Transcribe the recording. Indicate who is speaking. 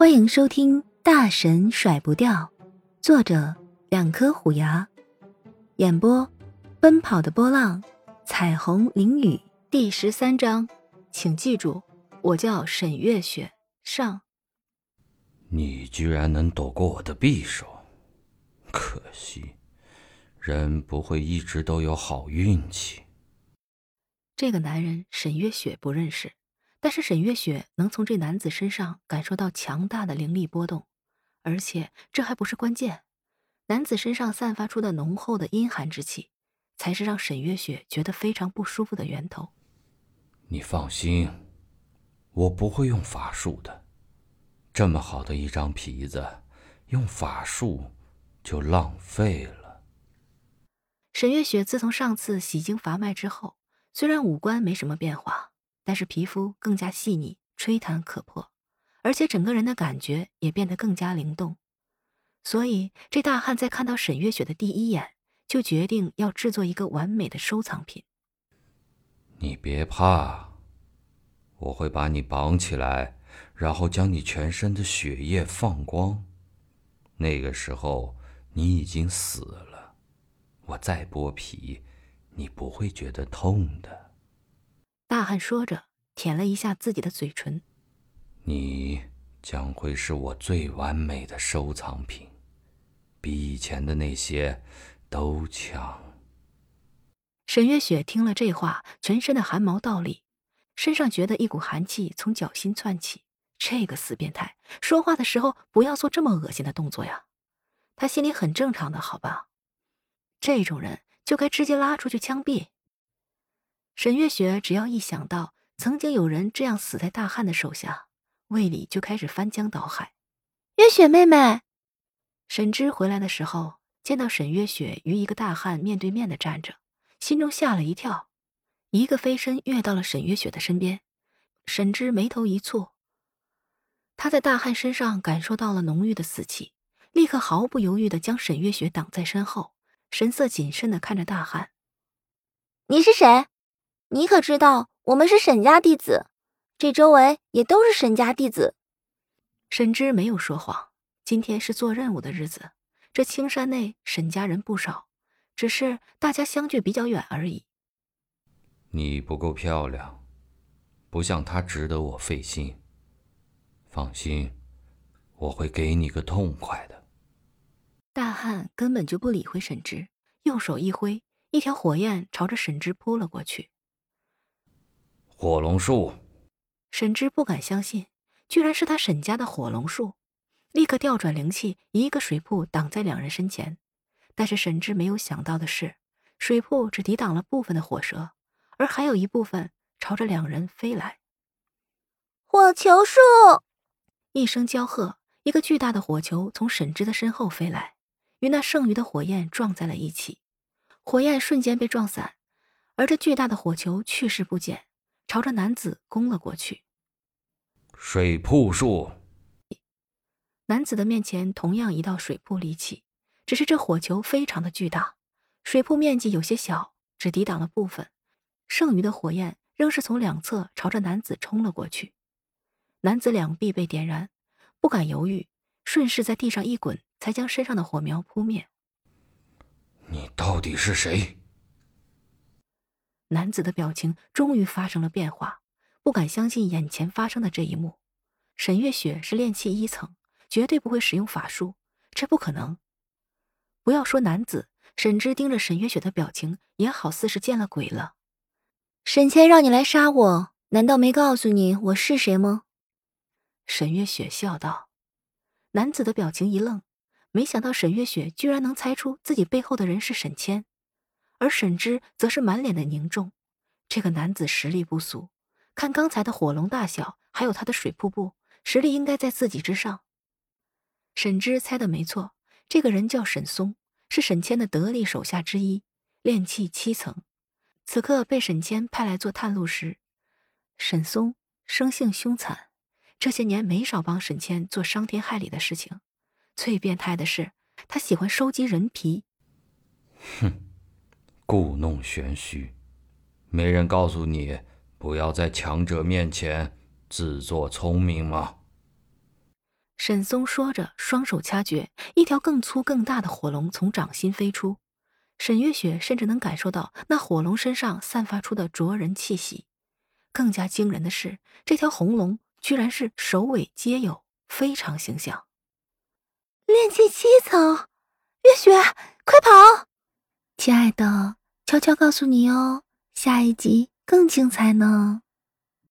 Speaker 1: 欢迎收听《大神甩不掉》，作者两颗虎牙，演播奔跑的波浪，彩虹淋雨第十三章，请记住，我叫沈月雪。上，
Speaker 2: 你居然能躲过我的匕首，可惜，人不会一直都有好运气。
Speaker 1: 这个男人沈月雪不认识。但是沈月雪能从这男子身上感受到强大的灵力波动，而且这还不是关键，男子身上散发出的浓厚的阴寒之气，才是让沈月雪觉得非常不舒服的源头。
Speaker 2: 你放心，我不会用法术的。这么好的一张皮子，用法术就浪费了。
Speaker 1: 沈月雪自从上次洗经伐脉之后，虽然五官没什么变化。但是皮肤更加细腻，吹弹可破，而且整个人的感觉也变得更加灵动。所以，这大汉在看到沈月雪的第一眼，就决定要制作一个完美的收藏品。
Speaker 2: 你别怕，我会把你绑起来，然后将你全身的血液放光。那个时候，你已经死了。我再剥皮，你不会觉得痛的。
Speaker 1: 大汉说着，舔了一下自己的嘴唇。
Speaker 2: 你将会是我最完美的收藏品，比以前的那些都强。
Speaker 1: 沈月雪听了这话，全身的汗毛倒立，身上觉得一股寒气从脚心窜起。这个死变态，说话的时候不要做这么恶心的动作呀！他心里很正常的，好吧？这种人就该直接拉出去枪毙。沈月雪只要一想到曾经有人这样死在大汉的手下，胃里就开始翻江倒海。月雪妹妹，沈芝回来的时候，见到沈月雪与一个大汉面对面的站着，心中吓了一跳，一个飞身跃到了沈月雪的身边。沈芝眉头一蹙，他在大汉身上感受到了浓郁的死气，立刻毫不犹豫的将沈月雪挡在身后，神色谨慎的看着大汉：“
Speaker 3: 你是谁？”你可知道，我们是沈家弟子，这周围也都是沈家弟子。
Speaker 1: 沈之没有说谎，今天是做任务的日子。这青山内沈家人不少，只是大家相距比较远而已。
Speaker 2: 你不够漂亮，不像他值得我费心。放心，我会给你个痛快的。
Speaker 1: 大汉根本就不理会沈之，右手一挥，一条火焰朝着沈之扑了过去。
Speaker 2: 火龙树，
Speaker 1: 沈之不敢相信，居然是他沈家的火龙树，立刻调转灵气，一个水瀑挡在两人身前。但是沈之没有想到的是，水瀑只抵挡了部分的火舌，而还有一部分朝着两人飞来。
Speaker 3: 火球术！
Speaker 1: 一声娇喝，一个巨大的火球从沈之的身后飞来，与那剩余的火焰撞在了一起，火焰瞬间被撞散，而这巨大的火球去势不减。朝着男子攻了过去。
Speaker 2: 水瀑术。
Speaker 1: 男子的面前同样一道水瀑立起，只是这火球非常的巨大，水瀑面积有些小，只抵挡了部分，剩余的火焰仍是从两侧朝着男子冲了过去。男子两臂被点燃，不敢犹豫，顺势在地上一滚，才将身上的火苗扑灭。
Speaker 2: 你到底是谁？
Speaker 1: 男子的表情终于发生了变化，不敢相信眼前发生的这一幕。沈月雪是炼气一层，绝对不会使用法术，这不可能。不要说男子，沈之盯着沈月雪的表情，也好似是见了鬼了。
Speaker 3: 沈谦让你来杀我，难道没告诉你我是谁吗？
Speaker 1: 沈月雪笑道。男子的表情一愣，没想到沈月雪居然能猜出自己背后的人是沈谦。而沈之则是满脸的凝重，这个男子实力不俗，看刚才的火龙大小，还有他的水瀑布，实力应该在自己之上。沈之猜的没错，这个人叫沈松，是沈谦的得力手下之一，炼气七层，此刻被沈谦派来做探路师。沈松生性凶残，这些年没少帮沈谦做伤天害理的事情，最变态的是，他喜欢收集人皮。
Speaker 2: 哼。故弄玄虚，没人告诉你不要在强者面前自作聪明吗？
Speaker 1: 沈松说着，双手掐诀，一条更粗更大的火龙从掌心飞出。沈月雪甚至能感受到那火龙身上散发出的灼人气息。更加惊人的是，这条红龙居然是首尾皆有，非常形象。
Speaker 3: 炼气七层，月雪，快跑！亲爱的，悄悄告诉你哦，下一集更精彩呢。